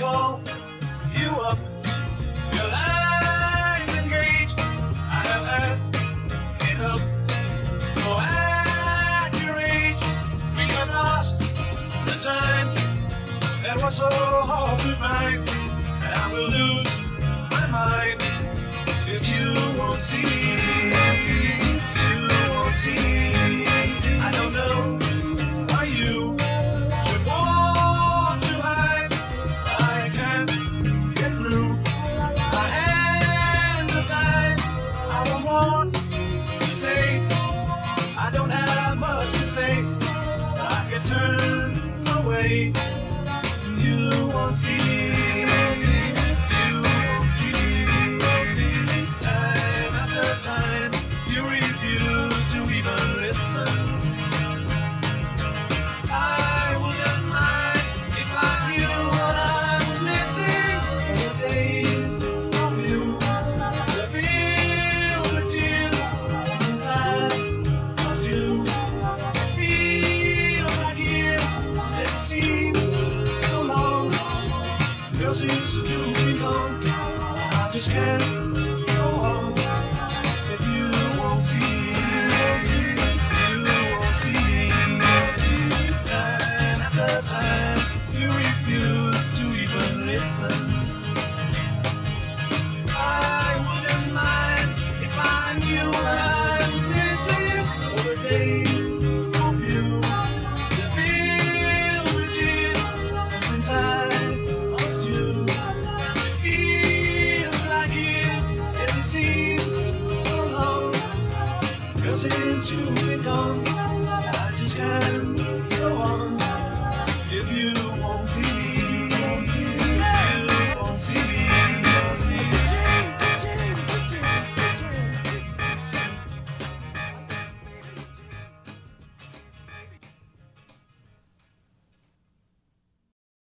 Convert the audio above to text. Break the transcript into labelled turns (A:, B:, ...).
A: call you up. Your eyes engaged. I have had enough. So at your age, we have lost the time that was so hard to find. And I will lose. away. it's going gone, I just can't. Since you've gone, I just kinda go on.